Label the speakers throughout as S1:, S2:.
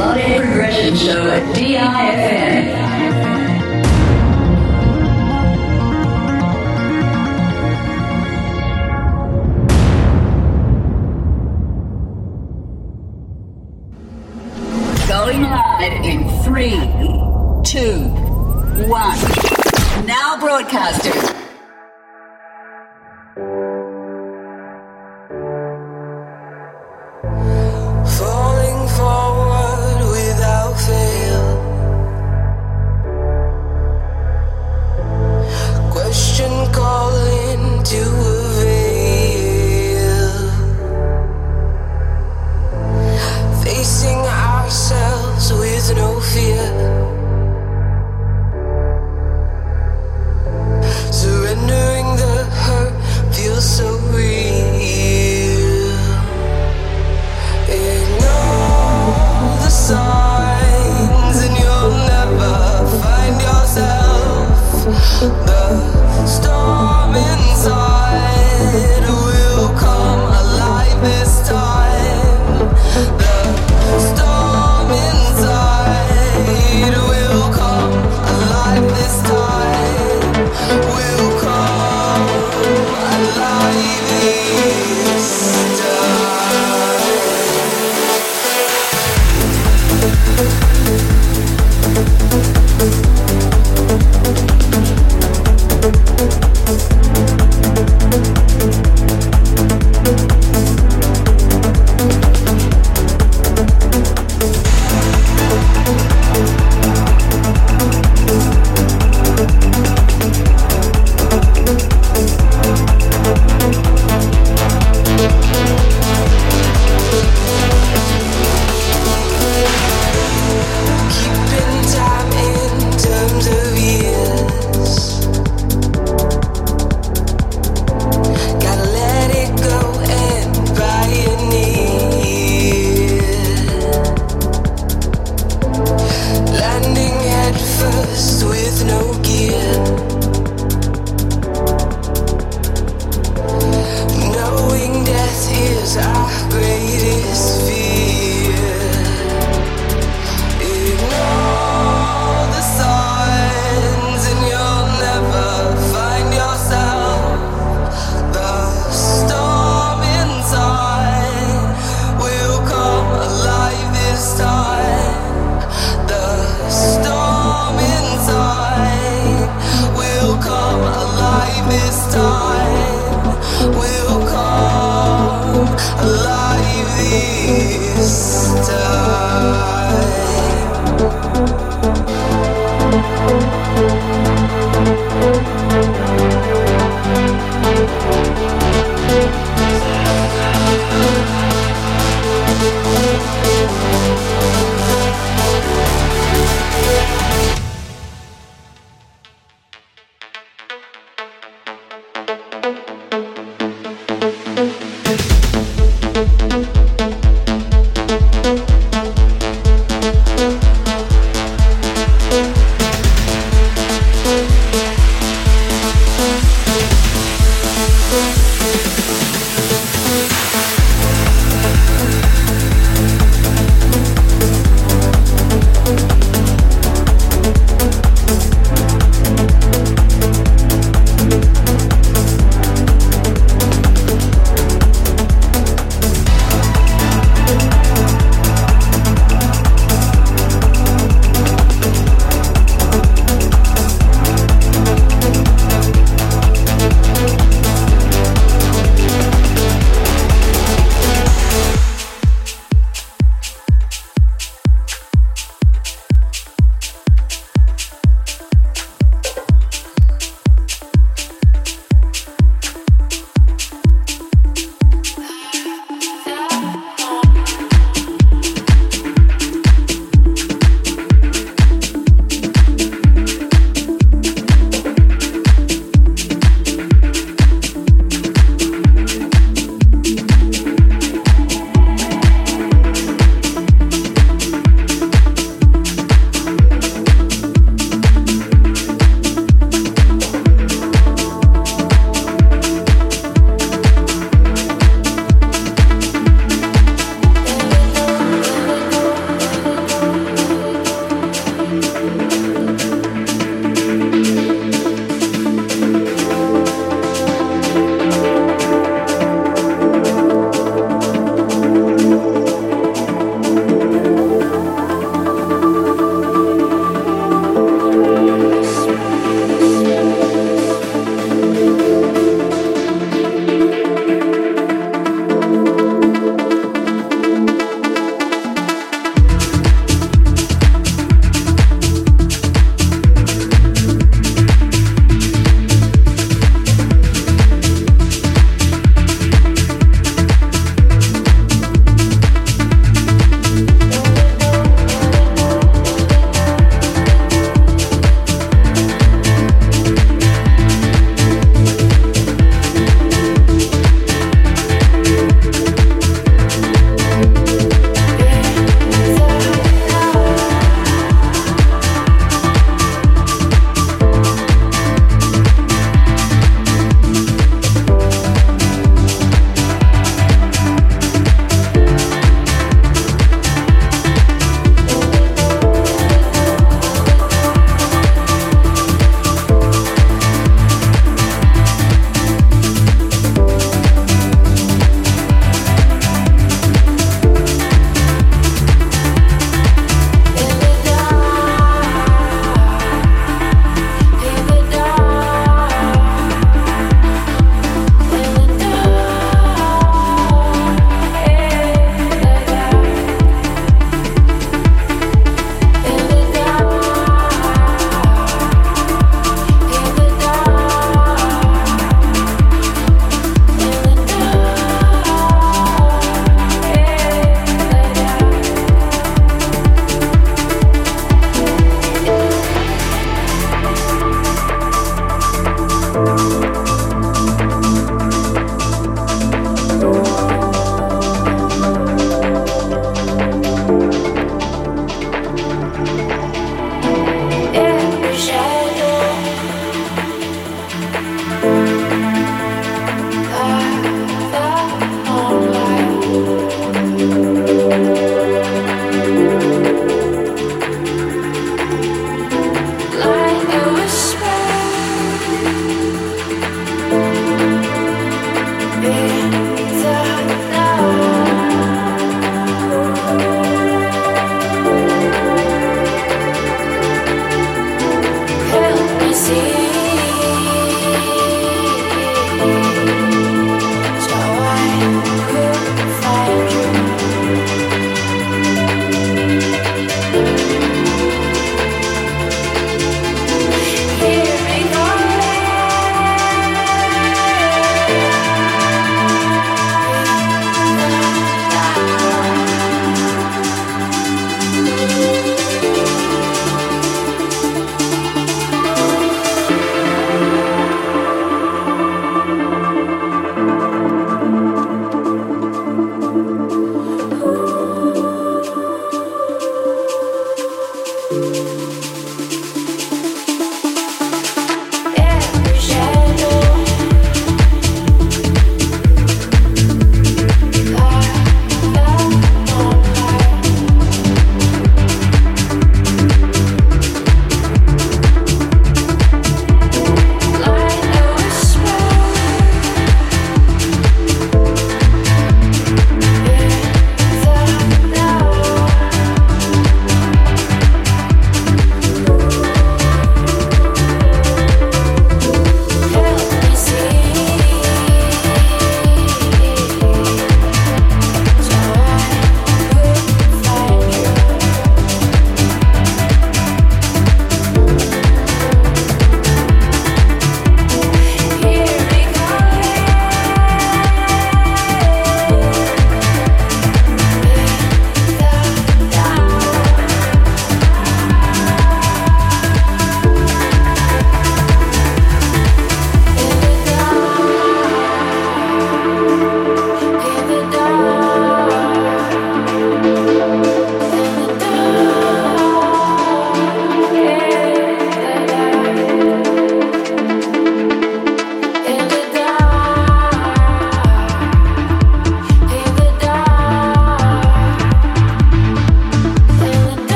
S1: melodic progression show at DI.FM. Going live in three, two, one. Now
S2: broadcasters.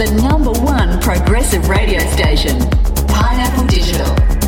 S2: the
S1: number one progressive radio station, Pineapple Digital.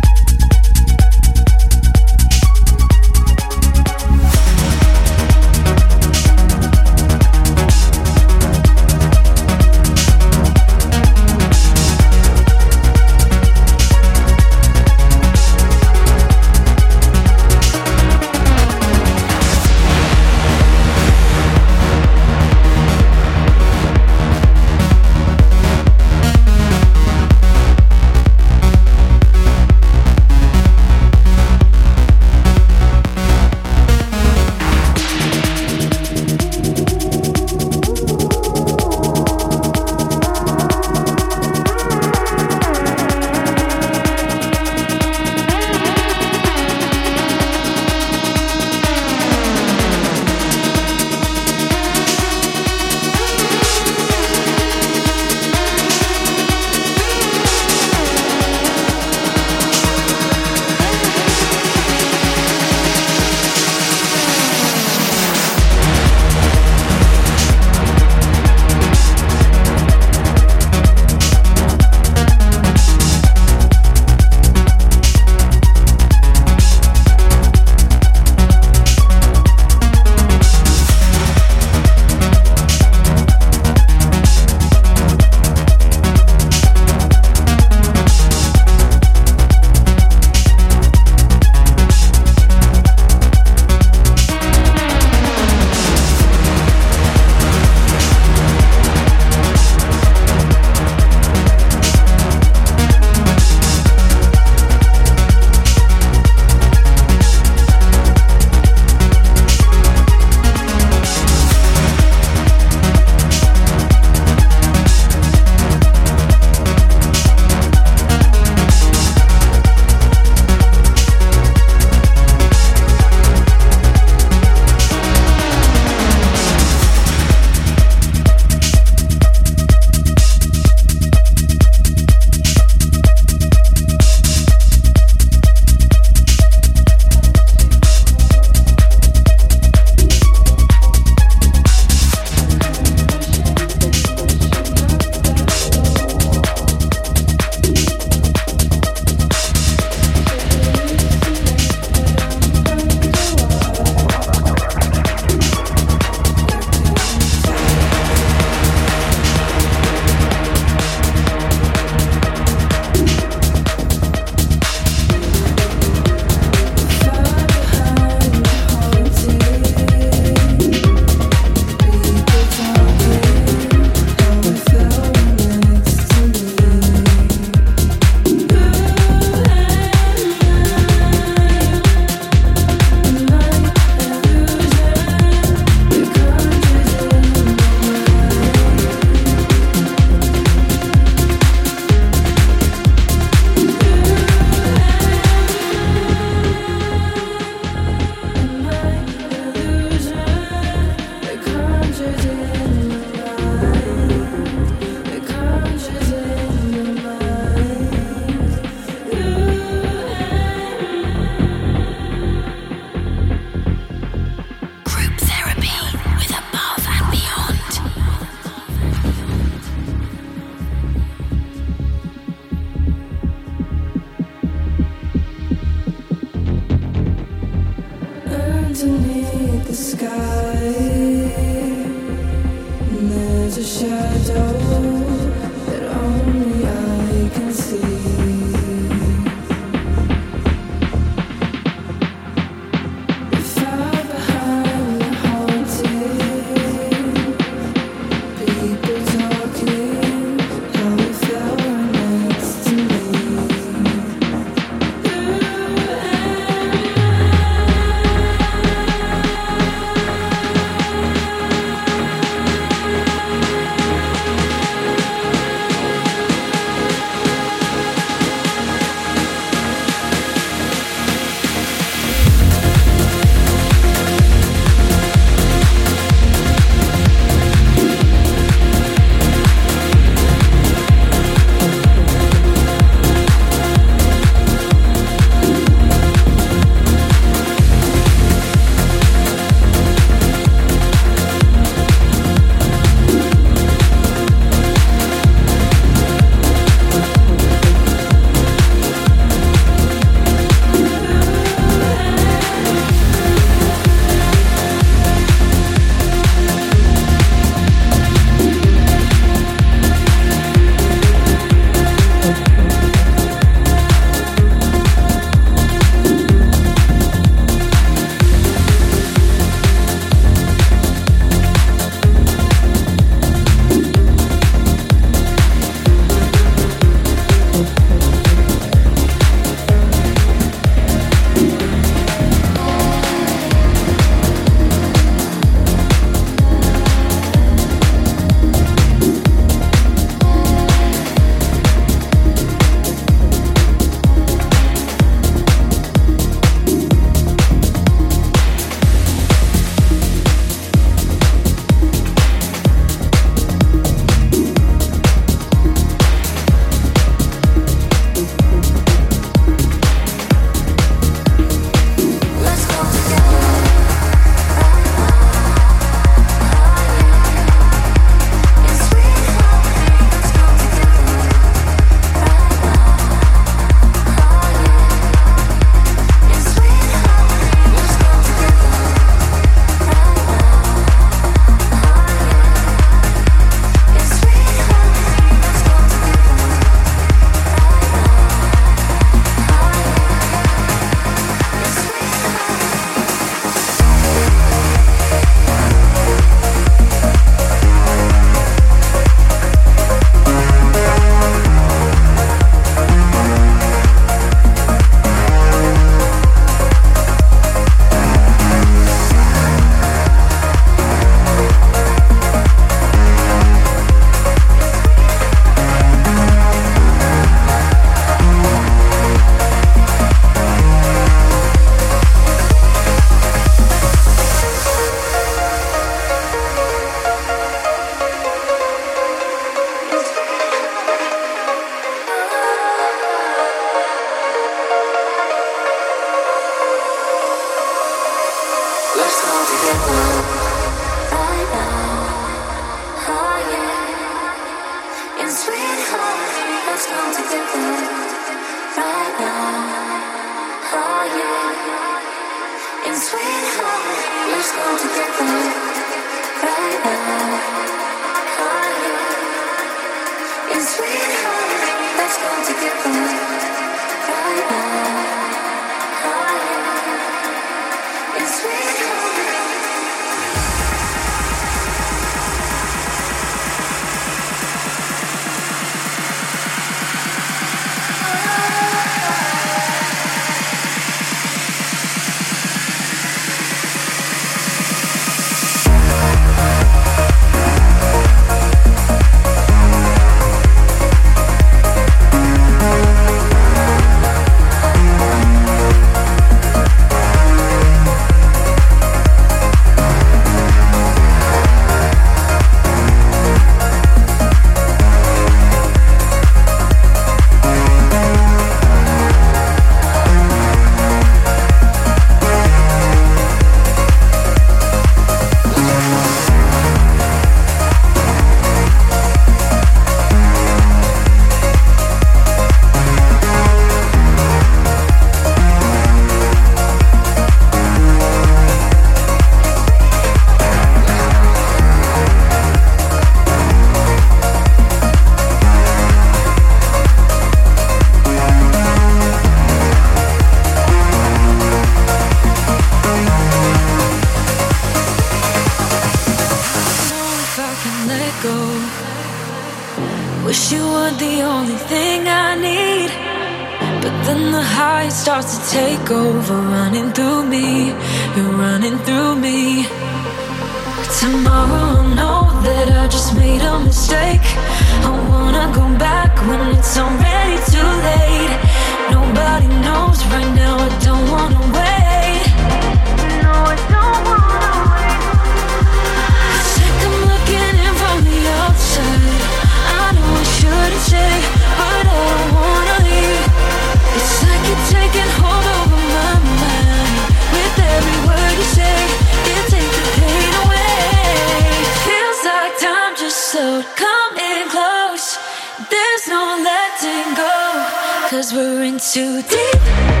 S3: Cause we're in too deep.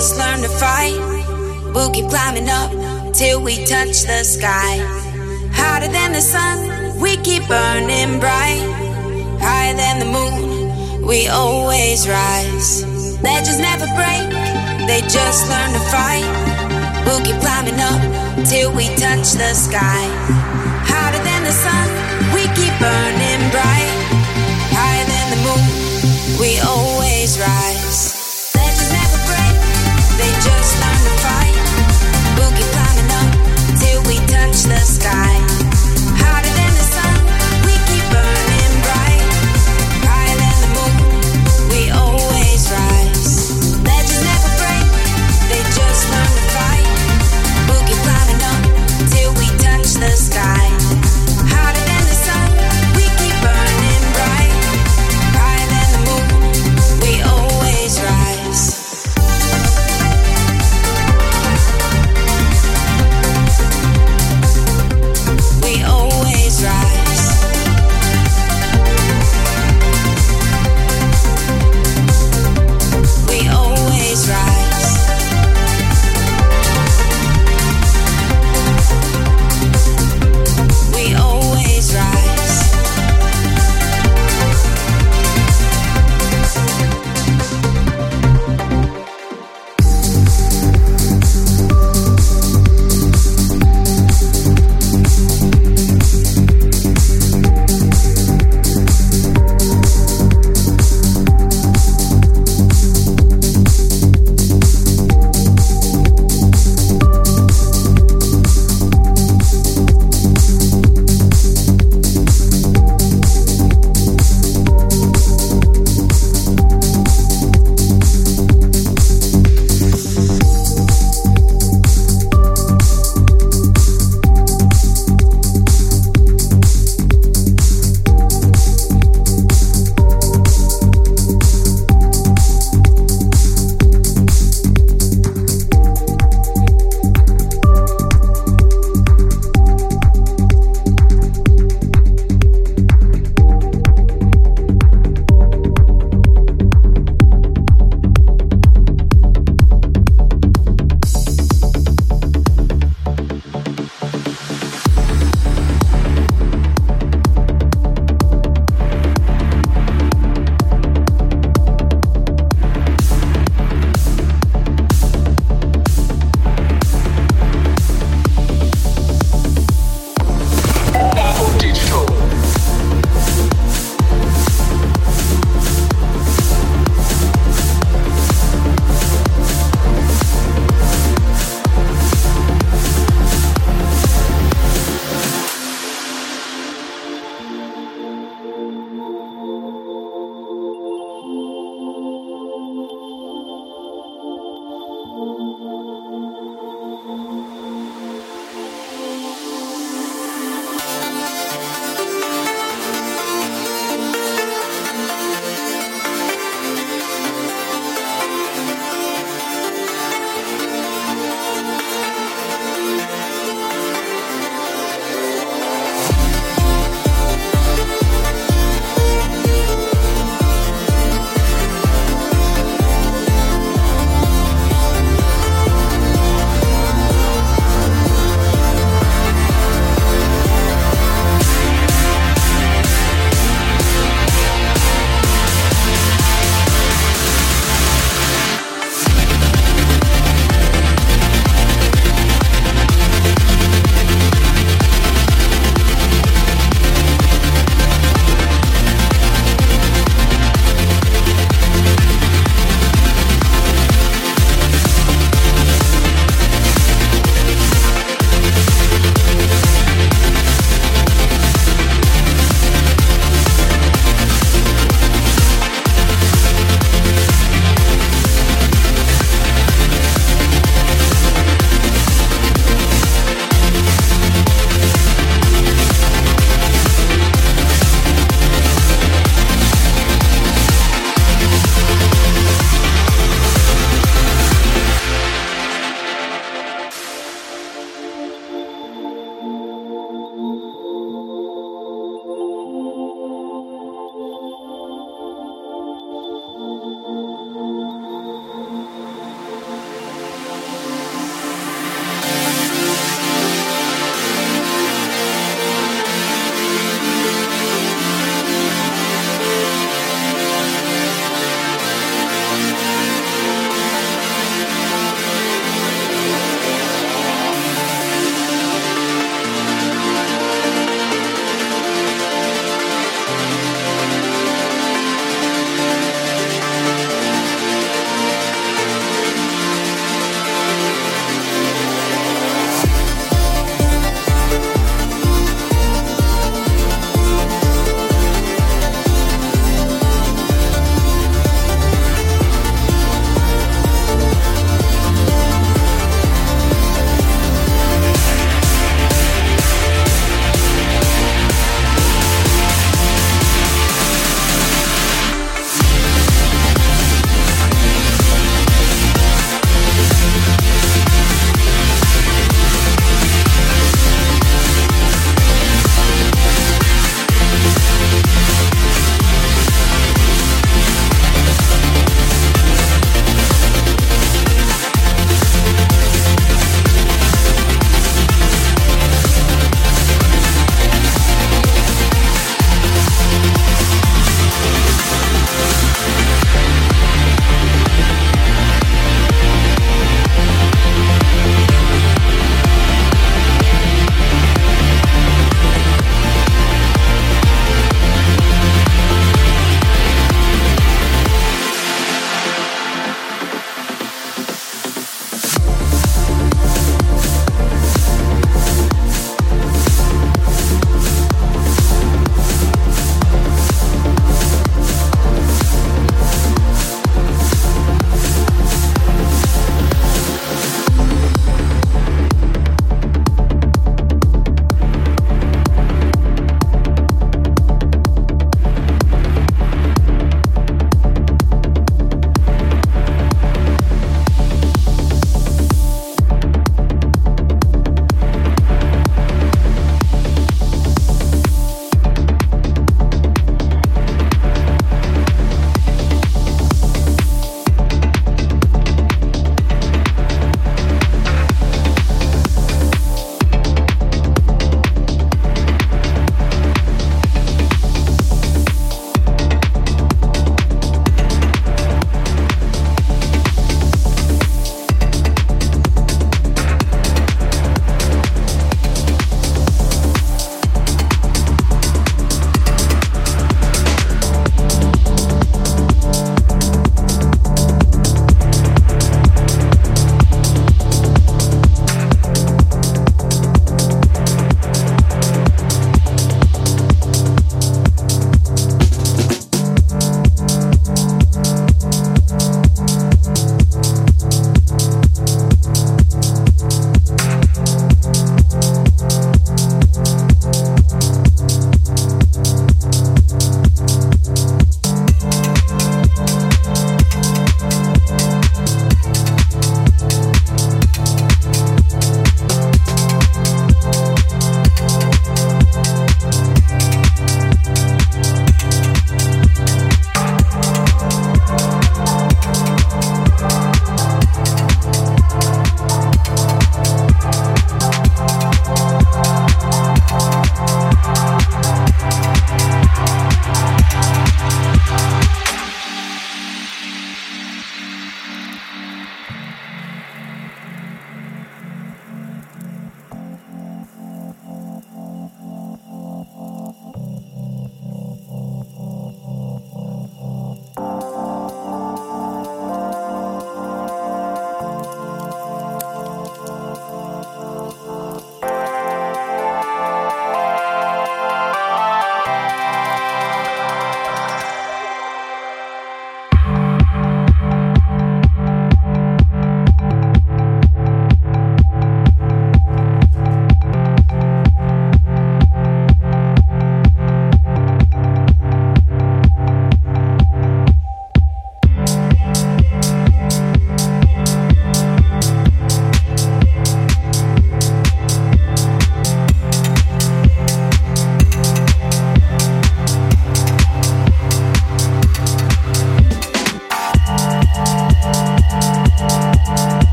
S3: Just
S2: learn to fight. We'll keep climbing up till we touch the sky. Hotter than the sun, we keep burning bright. Higher than the moon, we always rise. Legends never break, they just learn to fight. We'll keep climbing up till we touch the sky. Hotter than the sun, we keep burning bright. Higher than the moon, we always rise. They just learn to fight. We'll keep climbing up till we touch the sky.